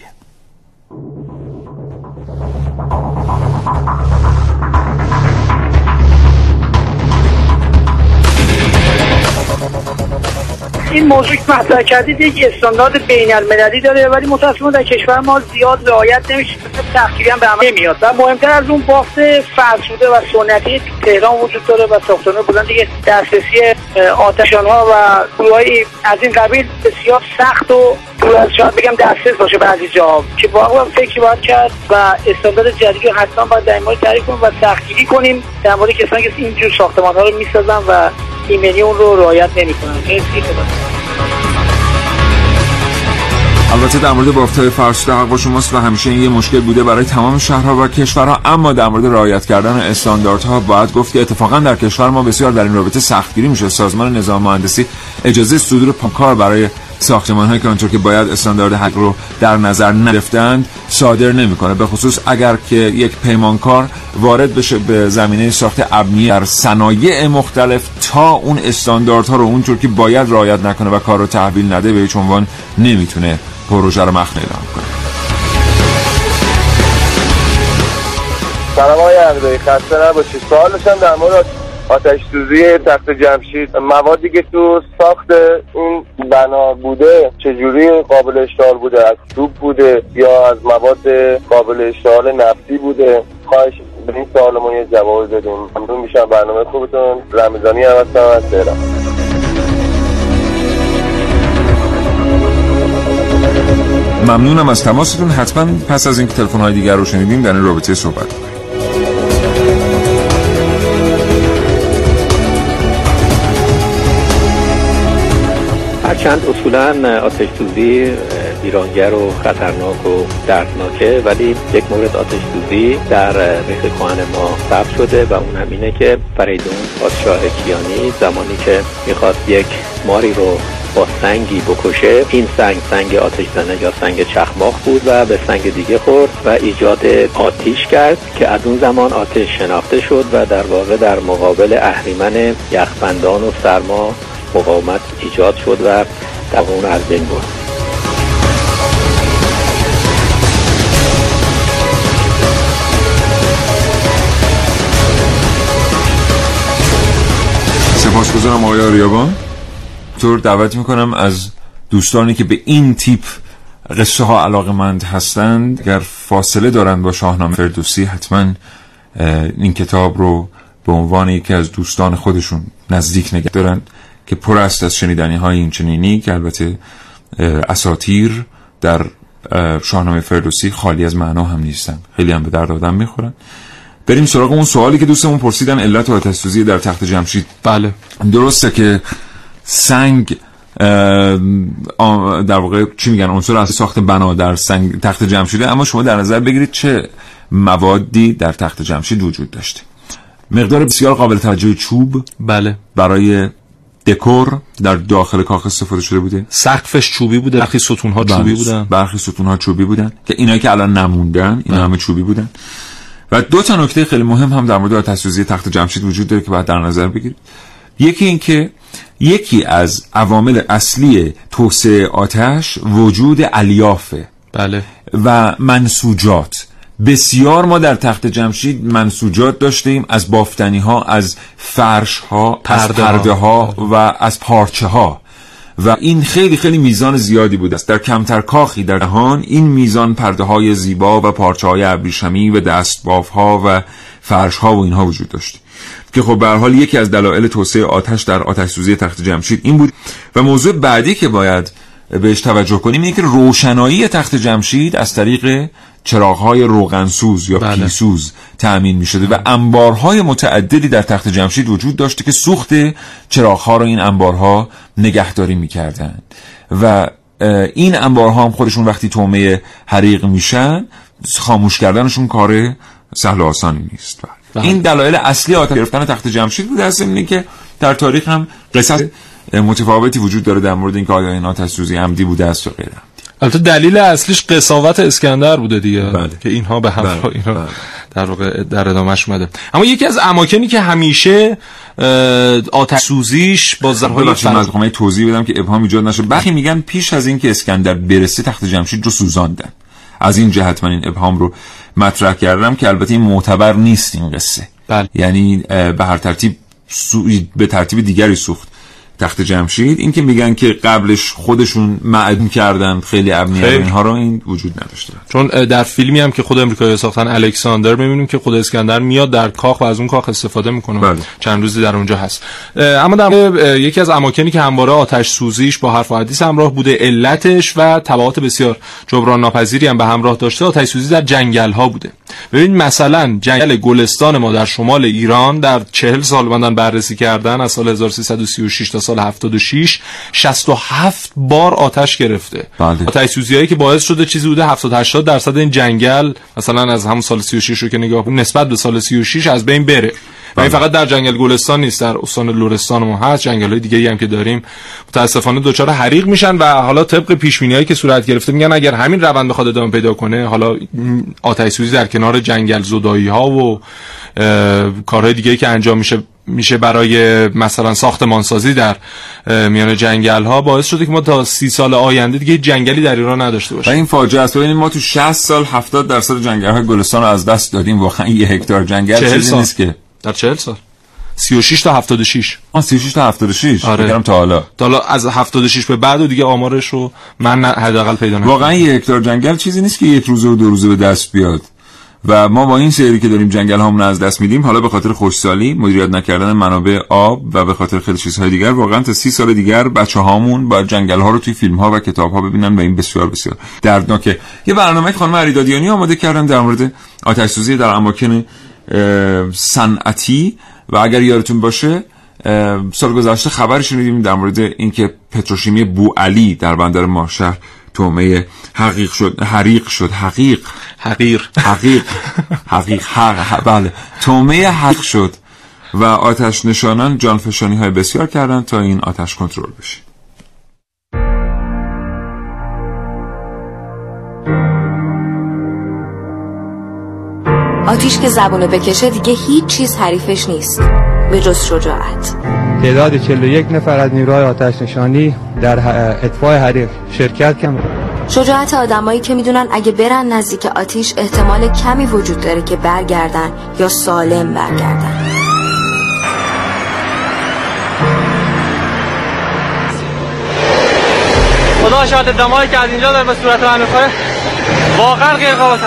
H: این موضوع که مطرح کردید یک استاندارد بین المللی داره ولی متاسفانه در کشور ما زیاد رعایت نمیشه تحقیری هم به عمل نمیاد و مهمتر از اون بافت فرسوده و سنتی تهران وجود داره و ساختمان بلند دیگه دسترسی آتشان و گروهایی از این قبیل بسیار سخت و شاید بگم دسترس باشه بعضی جا. که واقعا فکر باید کرد و استاندارد جدیدی حتما باید در مورد تعریف کنیم و سختگیری کنیم. در مورد کسانی که اینجور ساختمان ها رو می‌سازن و ایمنی اون رو رعایت نمی‌کنن.
A: البته در مورد بافتای فرسوده حق با شماست و همیشه این یه مشکل بوده برای تمام شهرها و کشورها. اما در مورد رعایت کردن استانداردها باید گفت که اتفاقا در کشور ما بسیار در این رابطه سختگیری میشه. سازمان نظام مهندسی اجازه صدور کار برای ساختمان هایی که آنطور که باید استاندارد حق رو در نظر نگرفتند صادر نمی‌کنه. به خصوص اگر که یک پیمانکار وارد بشه به زمینه ساخت ابنی در صنایع مختلف تا اون استانداردها رو اونطور که باید رعایت نکنه و کار رو تحویل نده به هیچ عنوان نمی‌تونه پروژه رو مخنه اعلام کنه.
I: سلام آقای خسته نباشید. سوالشم در مورد آتش سوزی تخت جمشید. موادی که تو ساخت این بنا بوده چجوری قابل اشتعال بوده؟ از بوده یا از مواد قابل اشتعال نفتی بوده؟ خواهش به این سوالمون یه جواب بدیم ممنون میشم برنامه خوبتون. رمزانی هم هستم. از تهران.
A: ممنونم از تماستون. حتما پس از اینکه تلفن های دیگر رو شنیدیم در این رابطه صحبت کنیم
J: شکند اصولا آتش سوزی ویرانگر و خطرناک و دردناکه ولی یک مورد آتش سوزی در مهر کهن ما ثبت شده و اون هم اینه که فریدون پادشاه کیانی زمانی که می‌خواست یک ماری رو با سنگی بکشه این سنگ سنگ آتش زنه یا سنگ چخماق بود و به سنگ دیگه خورد و ایجاد آتیش کرد که از اون زمان آتش شناخته شد و در واقع در مقابل اهریمن یخبندان و سرما مقاومت ایجاد شد و اون از بین برد.
A: سپاسگزارم آقای آریابان. طور دعوت می‌کنم از دوستانی که به این تیپ قصه ها علاقه مند هستند. اگر فاصله دارند با شاهنامه فردوسی حتما این کتاب رو به عنوان یکی از دوستان خودشون نزدیک نگه دارند. که پر است از شنیدنی های این چنینی که البته اساتیر در شاهنامه فردوسی خالی از معنا هم نیستن. خیلی هم به درد آدم می‌خورن. بریم سراغ اون سوالی که دوستمون پرسیدن علت آتش در تخت جمشید.
C: بله.
A: درسته که سنگ در واقع چی میگن عنصر از ساخت بنا در سنگ تخت جمشیده اما شما در نظر بگیرید چه موادی در تخت جمشید وجود داشته؟ مقدار بسیار قابل توجه چوب.
C: بله.
A: برای دکور در داخل کاخ استفاده شده بوده.
C: سقفش چوبی بوده. برخی ستون ها چوبی بودن.
A: برخی ستون ها چوبی بودن که اینایی که الان نموندن اینا همه چوبی بودن. و دو تا نکته خیلی مهم هم در مورد آتش تخت جمشید وجود داره که باید در نظر بگیرید. یکی اینکه یکی از عوامل اصلی توسعه آتش وجود الیافه
C: بله.
A: و منسوجات. بسیار ما در تخت جمشید منسوجات داشتیم از بافتنی ها از فرش ها پرده از پرده ها و از پارچه ها و این خیلی خیلی میزان زیادی بود. است. در کمتر کاخی در جهان این میزان پرده های زیبا و پارچه های ابریشمی و دستباف ها و فرش ها و اینها وجود داشت. که خب به حال یکی از دلایل توسعه آتش در آتش سوزی تخت جمشید این بود. و موضوع بعدی که باید بهش توجه کنیم اینه که روشنایی تخت جمشید از طریق چراغهای روغنسوز یا بله. پیسوز تأمین می شده و انبارهای متعددی در تخت جمشید وجود داشته که سوخت چراغها رو این انبارها نگهداری می کردن و این انبارها هم خودشون وقتی تومه حریق میشن خاموش کردنشون کار سهل آسانی نیست. بله. این دلایل اصلی آتش گرفتن تخت جمشید بود. از اینه که در تاریخ هم قصص متفاوتی وجود داره در مورد اینکه آیا این آتش سوزی عمدی بوده است و غیره.
C: البته دلیل اصلیش قصاوت اسکندر بوده دیگه
A: بله.
C: که اینها به هم بله. اینا بله. در واقع در ادامهش اومده اما یکی از اماکنی که همیشه آتش سوزیش با
A: زرهای فرق من توضیح بدم که ابهام ایجاد نشه برخی میگن پیش از اینکه اسکندر برسه تخت جمشید رو سوزاندن از این جهت من این ابهام رو مطرح کردم که البته این معتبر نیست این قصه
C: بله.
A: یعنی به هر ترتیب به ترتیب دیگری سوخت تخت جمشید. این که میگن که قبلش خودشون معدوم کردن خیلی ابنیه اینها رو این وجود نداشته.
C: چون در فیلمی هم که خود امریکایی ساختن الکساندر می‌بینیم که خود اسکندر میاد در کاخ و از اون کاخ استفاده می‌کنه.
A: بله.
C: چند روزی در اونجا هست. اما در یکی از اماکنی که همواره آتش سوزیش با حرف و حدیث همراه بوده علتش و تبعات بسیار جبران ناپذیری هم به همراه داشته آتش سوزی در جنگل ها بوده. ببین مثلا جنگل گلستان ما در شمال ایران در چهل سال بندن بررسی کردن از سال 1336 تا سال 76 67 بار آتش گرفته
A: بله.
C: آتش سوزیایی که باعث شده چیزی بوده 70 80 درصد این جنگل مثلا از همون سال 36 رو که نگاه کنیم نسبت به سال 36 از بین بره و این بله. فقط در جنگل گلستان نیست در استان لورستان ما هست جنگل های دیگه هم که داریم متاسفانه دچار حریق میشن و حالا طبق پیش هایی که صورت گرفته میگن اگر همین روند بخواد ادامه پیدا کنه حالا آتش سوزی در کنار جنگل زدایی ها و کارهای دیگه که انجام میشه میشه برای مثلا ساختمانسازی در میان جنگل ها باعث شده که ما تا سی سال آینده دیگه جنگلی در ایران نداشته باشیم.
A: و این فاجعه است. ببینید ما تو 60 سال 70 درصد جنگل های گلستان رو از دست دادیم. واقعا یه هکتار جنگل چیزی نیست که.
C: در 40 سال. 36 تا 76
A: آ 36 تا 76
C: آره.
A: تا حالا.
C: تا حالا از 76 به بعد و دیگه آمارش رو من حداقل پیدا نکردم.
A: واقعا یک هکتار جنگل چیزی نیست که یک روزه و دو روزه به دست بیاد. و ما با این سری که داریم جنگل هامون از دست میدیم حالا به خاطر خوشسالی مدیریت نکردن منابع آب و به خاطر خیلی چیزهای دیگر واقعا تا سی سال دیگر بچه هامون با جنگل ها رو توی فیلم ها و کتاب ها ببینن و این بسیار بسیار دردناکه. یه برنامه خانم عریدادیانی آماده کردن در مورد آتش سوزی در اماکن صنعتی و اگر یادتون باشه سال گذشته خبر شنیدیم در مورد اینکه پتروشیمی بو علی در بندر ماهشهر تومه حقیق شد حریق شد حقیق.
C: حقیر.
A: حقیق. حقیق حق بله. تومه حق شد و آتش نشانان جانفشانی های بسیار کردند تا این آتش کنترل بشه.
E: آتیش که زبونو بکشه دیگه هیچ چیز حریفش نیست. به جز شجاعت.
K: تعداد 41 نفر از نیروهای آتش نشانی در اطفاء حریق شرکت کردند
E: شجاعت آدمایی که می‌دونن اگه برن نزدیک آتیش احتمال کمی وجود داره که برگردن یا سالم برگردن.
L: خدا شاهد دمایی که از اینجا داره به صورت من می‌خوره. واقعا غیر قابل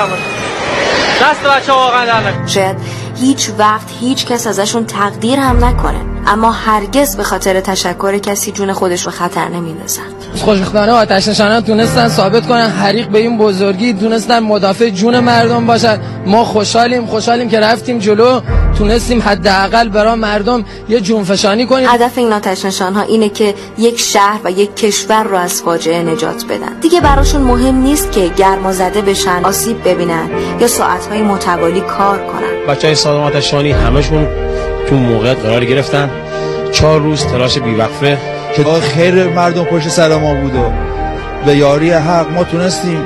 L: دست بچه واقعا در
E: شاید هیچ وقت هیچ کس ازشون تقدیر هم نکنه. اما هرگز به خاطر تشکر کسی جون خودش رو خطر نمیندازن.
M: خوشبختانه آتش نشانان تونستن ثابت کنن حریق به این بزرگی تونستن مدافع جون مردم باشن. ما خوشحالیم خوشحالیم که رفتیم جلو. تونستیم حداقل برای مردم یه جونفشانی کنیم.
E: هدف این آتش نشان ها اینه که یک شهر و یک کشور رو از فاجعه نجات بدن. دیگه براشون مهم نیست که گرما زده بشن آسیب ببینن یا ساعتهای متوالی کار کنن.
N: بچه های سازمان آتشانی همشون تو موقعیت قرار گرفتن. چهار روز تلاش بیوقفه.
O: که خیر مردم پشت سر ما بود و به یاری حق ما تونستیم.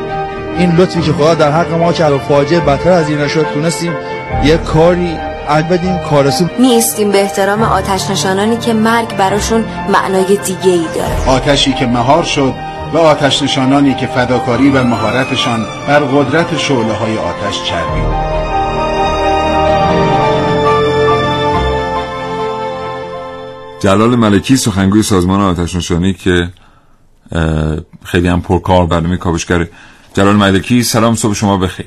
O: این لطفی که خدا در حق ما کرد و فاجعه بدتر از این نشد تونستیم یه کاری بدیم کارسو
E: نیستیم به احترام آتش نشانانی که مرگ براشون معنای دیگه ای داره.
P: آتشی که مهار شد و آتش نشانانی که فداکاری و مهارتشان بر قدرت شعله های آتش چربید.
A: جلال ملکی سخنگوی سازمان آتش نشانی که خیلی هم پرکار برنامه کاوشگره جلال ملکی. سلام صبح شما بخیر.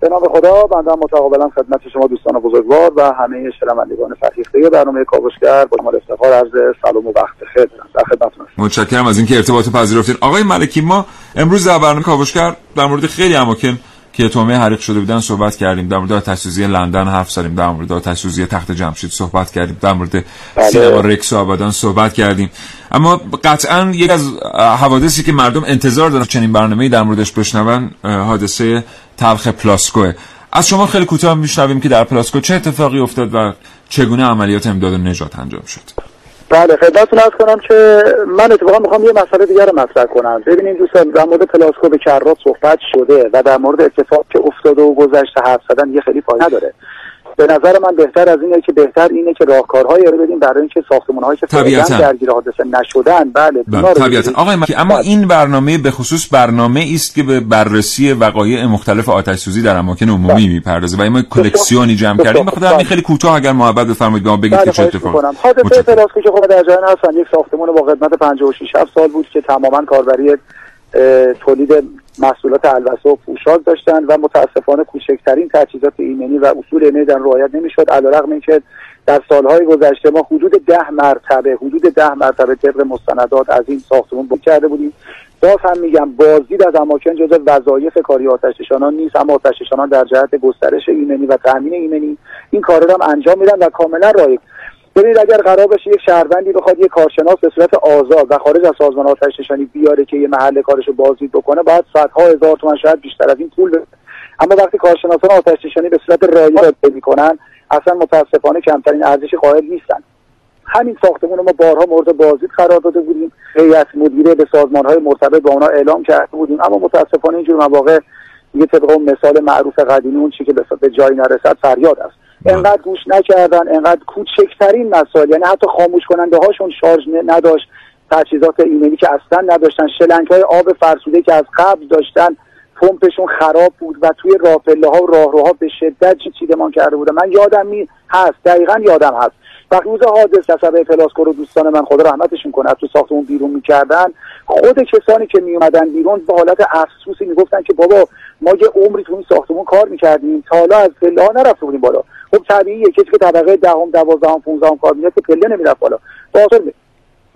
Q: به نام خدا بنده متقابلا خدمت شما دوستان بزرگوار و همه شنوندگان فرهیخته برنامه کاوشگر با مال افتخار عرض سلام و وقت خیر در خدمتتون
A: متشکرم از اینکه ارتباط پذیرفتین. آقای ملکی ما امروز در برنامه کاوشگر در مورد خیلی اماکن که طعمه حریق شده بودن صحبت کردیم. در مورد آتش لندن حرف زدیم. در مورد آتش تخت جمشید صحبت کردیم. در مورد بله. سینما رکس آبادان صحبت کردیم. اما قطعا یک از حوادثی که مردم انتظار دارن چنین برنامه‌ای در موردش بشنون حادثه تلخ پلاسکو. از شما خیلی کوتاه میشنویم که در پلاسکو چه اتفاقی افتاد و چگونه عملیات امداد و نجات انجام شد.
Q: بله خدمتتون ارز کنم که من اتفاقا می‌خوام یه مسئله دیگر رو مطرح کنم. ببینید دوستان در مورد پلاسکو به کرات صحبت شده و در مورد اتفاق که افتاده و گذشته حرف زدن یه خیلی فایده نداره. به نظر من بهتر از اینه که بهتر اینه که راهکارهایی رو بدیم برای اینکه ساختمان‌هایی که
A: طبیعتا.
Q: درگیر حادثه نشدن. بله,
A: بله. طبیعتا. آقای مکی اما بله. این برنامه به خصوص برنامه است که به بررسی وقایع مختلف آتش سوزی در اماکن عمومی بله. می‌پردازه و ما کلکسیونی جمع کردیم. بخاطر همین خیلی کوتاه اگر محبت بفرمایید به ما بگید که چه اتفاقی
Q: حادثه که خب در جریان هستن یک ساختمان با قدمت 56 سال بود که تماما کاربری تولید محصولات الوسه و پوشاک داشتن و متاسفانه کوچکترین تجهیزات ایمنی و اصول ایمنی در رعایت نمی‌شد. علیرغم اینکه در سالهای گذشته ما حدود ده مرتبه حدود ده مرتبه طبق مستندات از این ساختمان بود کرده بودیم. باز هم میگم بازدید از اماکن جزء وظایف کاری آتشنشانان نیست اما آتشنشانان در جهت گسترش ایمنی و تامین ایمنی این کار رو هم انجام میدن و کاملا رایج. ببینید اگر قرار باشه یک شهروندی بخواد یک کارشناس به صورت آزاد و خارج از سازمان آتش نشانی بیاره که یه محل کارش رو بازدید بکنه باید صدها هزار تومن شاید بیشتر از این پول بده. اما وقتی کارشناسان آتش نشانی به صورت رایج می‌کنن اصلا متاسفانه کمترین ارزش قائل نیستن. همین ساختمون ما بارها مورد بازدید قرار داده بودیم. هیئت مدیره به سازمان های مرتبط با اونا اعلام کرده بودیم. اما متاسفانه اینجور مواقع یه طبق مثال معروف قدیمی اون چی که به جایی نرسد فریاد است. انقدر گوش نکردن انقدر کوچکترین مسائل یعنی حتی خاموش کننده هاشون شارژ نداشت تجهیزات ایمنی که اصلا نداشتن شلنگ های آب فرسوده که از قبل داشتن پمپشون خراب بود و توی راپله ها و راهروها به شدت چیدمان کرده بودن. من یادم می هست دقیقا یادم هست. وقتی روز حادث عصبه پلاسکو رو دوستان من خدا رحمتشون کنه تو ساختمون بیرون می‌کردن خود کسانی که میومدن بیرون به حالت افسوسی می‌گفتن که بابا ما یه عمری تو این ساختمون کار می‌کردیم تا حالا از پله نرفته بودیم بالا. خب طبیعیه کسی که طبقه دهم دوازدهم پونزدهم کار می‌کرد که پله نمی‌رفت بالا.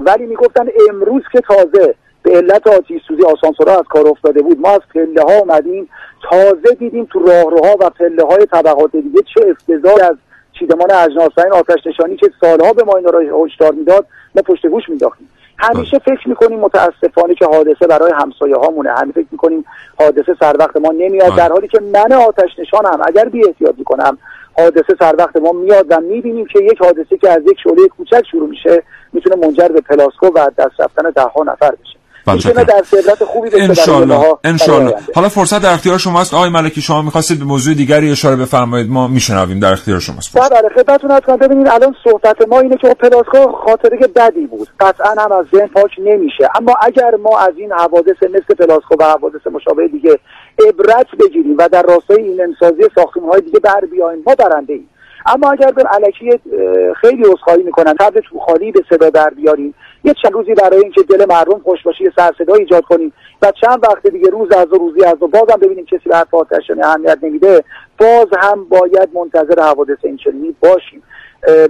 Q: ولی می‌گفتن امروز که تازه به علت آتیش سوزی آسانسورها از کار افتاده بود ما از پله ها اومدیم تازه دیدیم تو راهروها و پله های طبقات دیگه چه افتضاحی از چیدمان اجناس و این آتش نشانی که سالها به ما این را هشدار می‌داد ما پشت گوش مینداختیم همیشه فکر می‌کنیم متاسفانه که حادثه برای همسایه هامونه همه فکر می‌کنیم حادثه سر وقت ما نمیاد در حالی که من آتش نشانم اگر بی احتیاط می‌کنم حادثه سر وقت ما میاد و می‌بینیم که یک حادثه که از یک شعله کوچک شروع میشه می‌تونه منجر به پلاسکو و دست رفتن ده ها نفر بشه. می‌تونه در عبرت خوبی بشه
A: انشالله انشالله. حالا فرصت در اختیار شماست. آقای ملکی شما می‌خواستید به موضوع دیگری اشاره بفرمایید ما میشنویم در اختیار شماست.
Q: بله خدمتتون کنم. ببینید الان صحبت ما اینه که پلاسکو خاطره بدی بود. قطعا هم از ذهن پاک نمیشه. اما اگر ما از این حوادث مثل پلاسکو و حوادث مشابه دیگه عبرت بگیریم و در راستای ایمن‌سازی ساختمان‌های دیگه بر بیایم ما برنده ایم اما اگر به الکی خیلی عذرخواهی می‌کنن طبل تو خالی به صدا در بیاریم یه چند روزی برای اینکه دل مردم خوش باشه یه سر صدا ایجاد کنیم و چند وقت دیگه روز از نو روزی از نو بازم ببینیم کسی به حرف آتش‌نشانی اهمیت نمیده. باز هم باید منتظر حوادث اینچنینی باشیم.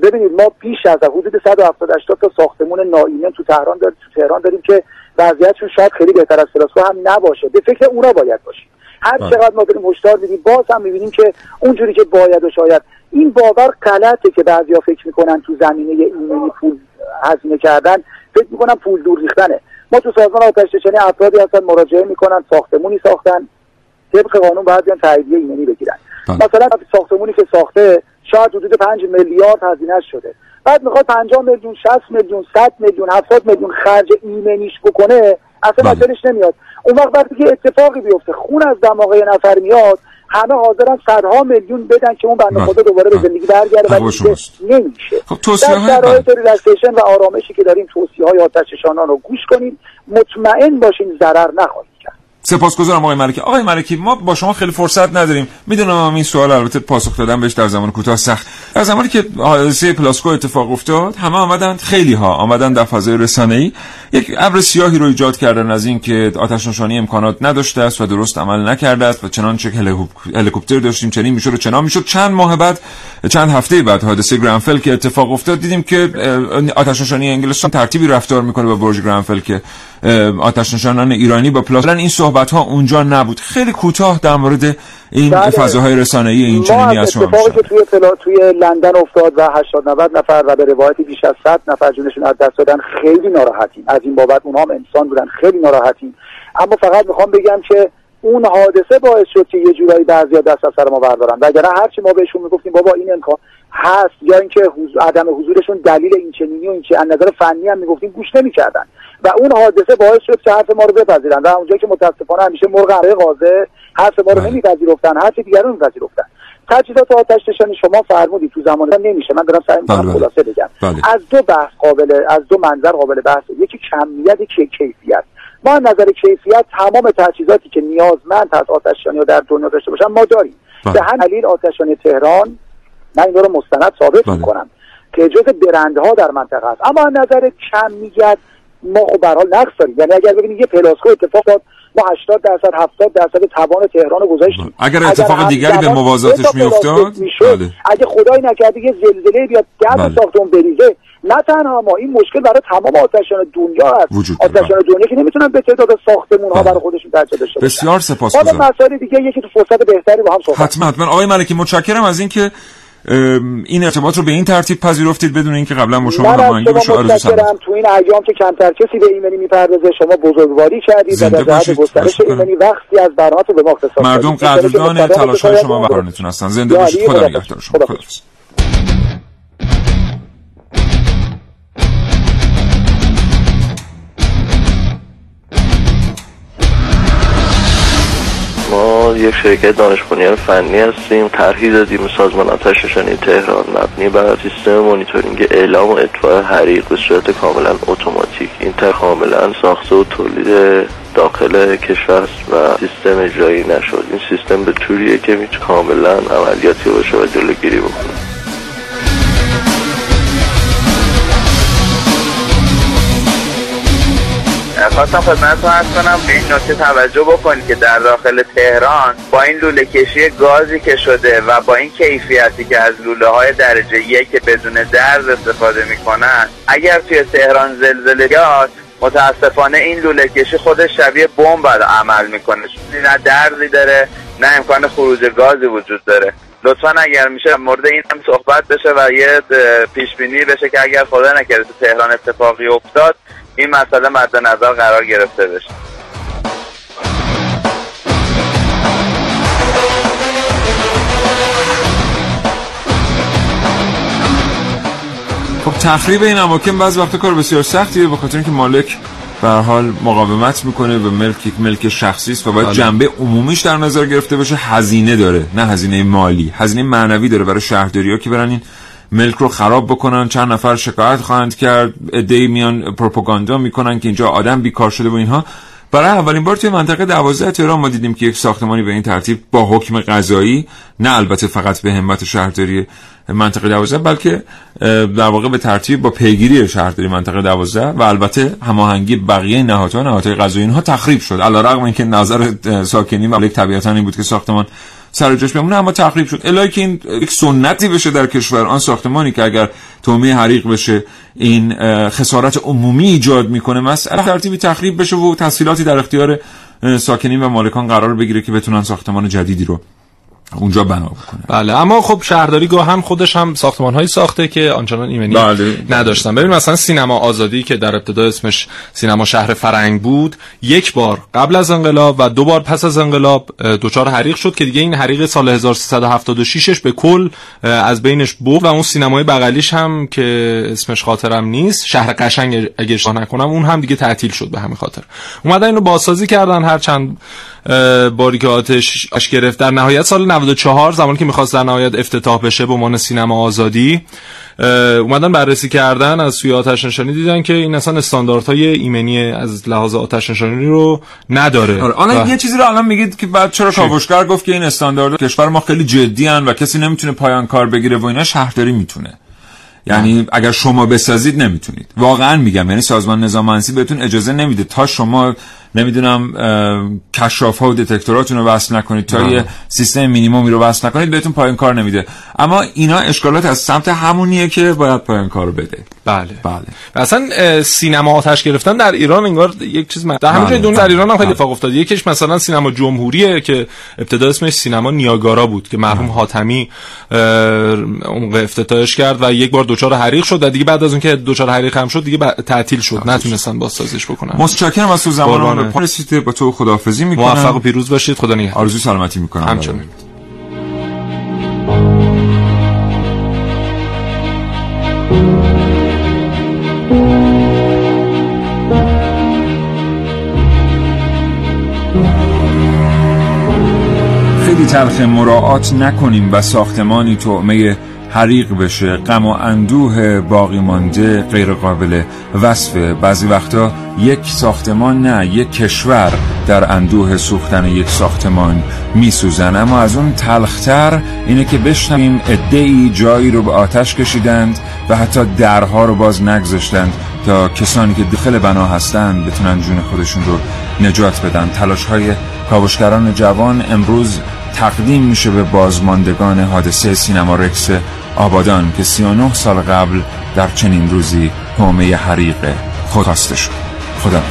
Q: ببینید ما بیش از حدود 170 80 تا ساختمون ناایمن تو تهران داریم تو تهران داریم که وضعیتشون شاید خیلی بهتر از فلاسکو هم نباشه. به فکر اونا باید باشیم. هر چقدر ما بریم هشدار میدیم باز هم می‌بینیم که اونجوری که باید و شاید. این باور غلطه که بعضیا فکر می‌کنن تو زمینه ایمنی پول هزینه کردن. فکر می‌کنن پول دور ریختنه. ما تو سازمان آتش نشانی افرادی هستن مراجعه می‌کنن ساختمونی ساختن. طبق قانون باید بیان تاییدیه ایمنی بگیرن. مثلا ساختمونی که ساخته شاید حدود 5 میلیارد هزینه شده. بعد می‌خواد 50 میلیون 60 میلیون 100 میلیون 70 میلیون خرج ایمنیش بکنه اصلا حسش نمیاد. اون وقت وقتی که اتفاقی بیفته. خون از دماغ یه نفر میاد همه حاضرن صدها میلیون بدن که اون بنده خدا دوباره به زندگی برگرده ولی نمیشه.
A: خب توصیه
Q: در شرایط relaxation و آرامشی که داریم توصیه های آتش نشانان رو گوش کنیم مطمئن باشین ضرر نخواهید
A: سپاسگزارم آقای ملکی. آقای ملکی ما با شما خیلی فرصت نداریم. می‌دونم این سوال البته پاسخ دادن بهش در زمان کوتاه سخت. در زمانی که حادثه پلاسکو اتفاق افتاد همه آمدن خیلی ها آمدن در فضای رسانه ای یک ابر سیاهی رو ایجاد کردن از اینکه آتش نشانی امکانات نداشته است و درست عمل نکرده است و چنانچه هلیکوپتر داشتیم چنین می‌شد و چنان می‌شد. چند ماه بعد چند هفته بعد حادثه گرانفل که اتفاق افتاد دیدیم که آتش نشانی انگلستان ترتیبی رفتار می‌کنه با برج گرانفل که آتش نشانان ایرانی با پلاس. این صحبت ها اونجا نبود. خیلی کوتاه در مورد این بله. فضاهای رسانه‌ای این چنینی از شما
Q: که توی فلا... توی لندن افتاد و 80 90 نفر و به روایتی بیش از 100 نفر جونشون از دست دادن خیلی ناراحتیم. از این بابت اونها هم انسان بودن خیلی ناراحتیم. اما فقط می‌خوام بگم که اون حادثه باعث شد که یه جورایی بعضیا دست از سر ما بردارن. وگرنه هرچی ما بهشون می‌گفتیم بابا این امکان هست. یا اینکه حضور... عدم حضورشون دلیل این چنینی و این چه از نظر فنی هم می‌گفتیم گوش نمی‌کردن. و اون حادثه باعث شد که حرف ما رو بپذیرن. و اونجایی که متاسفانه همیشه مرغ عره غازه حرف ما رو نمیپذیرفتن حرف دیگران میپذیرفتن. تجهیزات آتش نشانی شما فرمودید تو زمان نمیشه. من دارم سعی می‌کنم خلاصه بگم. از دو بحث قابل از دو منظر قابل بحث یکی کمیت که کیفیت. ما از نظر کیفیت تمام تجهیزاتی که نیازمند از آتشنشانی رو در دنیا داشته باشن ما داریم. به همین دلیل آتشنشانی تهران من این رو مستند ثابت می‌کنم که جز برندها در منطقه است. اما از نظر کمیت ما خب به حال نقص داریم. یعنی اگر ببینید یه پلاسکو اتفاق داد ما 80 درصد 70 درصد توان تهران رو گذاشتیم.
A: اگر اتفاق اگر دیگری به موازاتش میافتاد؟
Q: بله. اگه خدای نکرده یه زلزله بیاد بله. ساختمون بریزه نه تنها ما این مشکل برای تمام آتشان دنیا هست. آتشان دنیا که نمی‌تونن به تعداد ساختمون ها برای خودشون درجه داشته
A: بسیار سپاسگزارم.
Q: حالا مسائل دیگه یکی تو فرصت بهتری با هم صحبت
A: حتما. حتما آقای ملکی متشکرم از اینکه این ارتباط رو به این ترتیب پذیرفتید بدون اینکه قبلا با شما هماهنگی بشه
Q: آرزو تو این ایام که کمتر کسی به ایمنی می‌پردازه شما بزرگواری کردید و در جهت گسترش ایمنی وقتی از برنامه به ما اختصاص
A: مردم قدردان تلاش‌های شما و هستن. زنده باشید. خدا نگهدار شما.
R: ما یک شرکت دانش بنیان فنی هستیم طرحی دادیم سازمان آتش نشانی تهران مبنی بر سیستم مانیتورینگ اعلام و اطفاء حریق به صورت کاملا اتوماتیک. این طرح کاملا ساخته و تولید داخل کشور است و سیستم اجرایی نشد. این سیستم به طوریه که می‌تونه کاملا عملیاتی باشه و جلوگیری بکنه.
S: خواستم خدمتتون ارز کنم به این نکته توجه بکنید که در داخل تهران با این لوله کشی گازی که شده و با این کیفیتی که از لوله های درجه یک بدون درز استفاده می‌کنن اگر توی تهران زلزله بیاد متاسفانه این لوله کشی خودش شبیه بمب عمل می‌کنه. نه درزی داره نه امکان خروج گازی وجود داره. لطفا اگر میشه مورد این هم صحبت بشه و یه پیش بینی بشه که اگر خدا نکرده تهران اتفاقی افتاد این مسئله مد نظر قرار گرفته بشه.
A: خب تخریب این اماکن بعض وقت کار بسیار سختیه به خاطر اینکه مالک به حال مقاومت می‌کنه و ملک یک ملک شخصی است و باید
C: بله.
A: جنبه عمومیش در نظر گرفته بشه هزینه داره نه هزینه مالی. هزینه معنوی داره برای شهرداری ها که برن این ملک رو خراب بکنن چند نفر شکایت خواهند کرد ایده میان پروپاگاندا می‌کنن که اینجا آدم بیکار شده و اینها. برای اولین بار توی منطقه 12 تهران ما دیدیم که یک ساختمانی به این ترتیب با حکم قضایی نه البته فقط به همت شهرداری منطقه 12 بلکه در واقع به ترتیب با پیگیری شهرداری منطقه 12 و البته هماهنگی بقیه نهادها نهادهای قضایی اینها تخریب شد. علیرغم اینکه نظر ساکنین و طبیعتا این بود که ساختمان سر جاش بمونه اما تخریب شد. الهی که این یک سنتی بشه در کشور آن ساختمانی که اگر تومه حریق بشه این خسارت عمومی ایجاد می‌کنه مسئله ترتیبی تخریب بشه و تسهیلاتی در اختیار ساکنین و مالکان قرار بگیره که بتونن ساختمان جدیدی رو اونجا بنا بکنه.
C: بله اما خب شهرداری گاه هم خودش هم ساختمان هایی ساخته که آنچنان ایمنی
A: بله.
C: نداشتن. ببین مثلا سینما آزادی که در ابتدا اسمش سینما شهر فرنگ بود یک بار قبل از انقلاب و دو بار پس از انقلاب دچار حریق شد که دیگه این حریق سال 1376 به کل از بینش برد و اون سینمای بغلیش هم که اسمش خاطرم نیست شهر قشنگ اگه اشتباه نکنم اون هم دیگه تعطیل شد به همین خاطر. اومدن اینو بازسازی کردن هر چند اه، باری که آتش گرفت. در نهایت سال 94 زمانی که می‌خواست در نهایت افتتاح بشه به عنوان سینما آزادی اومدن بررسی کردن از سوی آتش نشانی دیدن که این اصلا استانداردهای ایمنی از لحاظ آتش نشانی رو نداره.
A: آره. الان
C: و-
A: یه چیزی رو الان میگید که بعد چرا کاوشگر گفت که این استاندارد کشور ما خیلی جدی هن و کسی نمی‌تونه پایان کار بگیره و اینا شهرداری می‌تونه. یعنی اگر شما بسازید نمی‌تونید. واقعا میگم یعنی سازمان نظام بهتون اجازه نمیده تا شما نمی‌دونم کشاف ها و دتکتوراتون رو وصل نکنید. تا
C: بله.
A: یه سیستم مینیمومی رو وصل نکنید بهتون پایان کار نمیده. اما اینا اشکالات از سمت همونیه که باید پایان کار رو بده.
C: بله.
A: بله.
C: و اصلا سینما آتش گرفتن در ایران انگار یک چیز من... در همه جای
A: بله.
C: دنیا در ایران هم خیلی اتفاق افتاد یکیش مثلا سینما جمهوریه که ابتدا اسمش سینما نیاگارا بود که مرحوم حاتمی اون افتتاحش کرد و یک بار دچار حریق شد و دیگه بعد از اون که دچار حریق هم شد دیگه تعطیل شد. نتونستن بازسازیش بکنن.
A: متشکرم از تو
C: قربانه.
A: رو رسیده با تو خداحافظی می‌کنم.
C: موفق و پیروز باشید. خدا نگهدار.
A: آرزوی سلامتی می‌کنم.
C: همچنین.
A: خیلی تلخ مراعات نکنیم و ساختمانی تعمه حریق بشه غم و اندوه باقی مانده غیر قابل وصفه. بعضی وقتا یک ساختمان نه یک کشور در اندوه سوختن یک ساختمان میسوزن. اما از اون تلختر اینه که بشنویم ای جایی رو به آتش کشیدند و حتی درها رو باز نگذاشتند تا کسانی که داخل بنا هستند بتونن جون خودشون رو نجات بدن. تلاش های کاوشگران جوان امروز تقدیم میشه به بازماندگان حادثه سینما رکس آبادان که 39 سال قبل در چنین روزی حومه حریق خود شد خدا.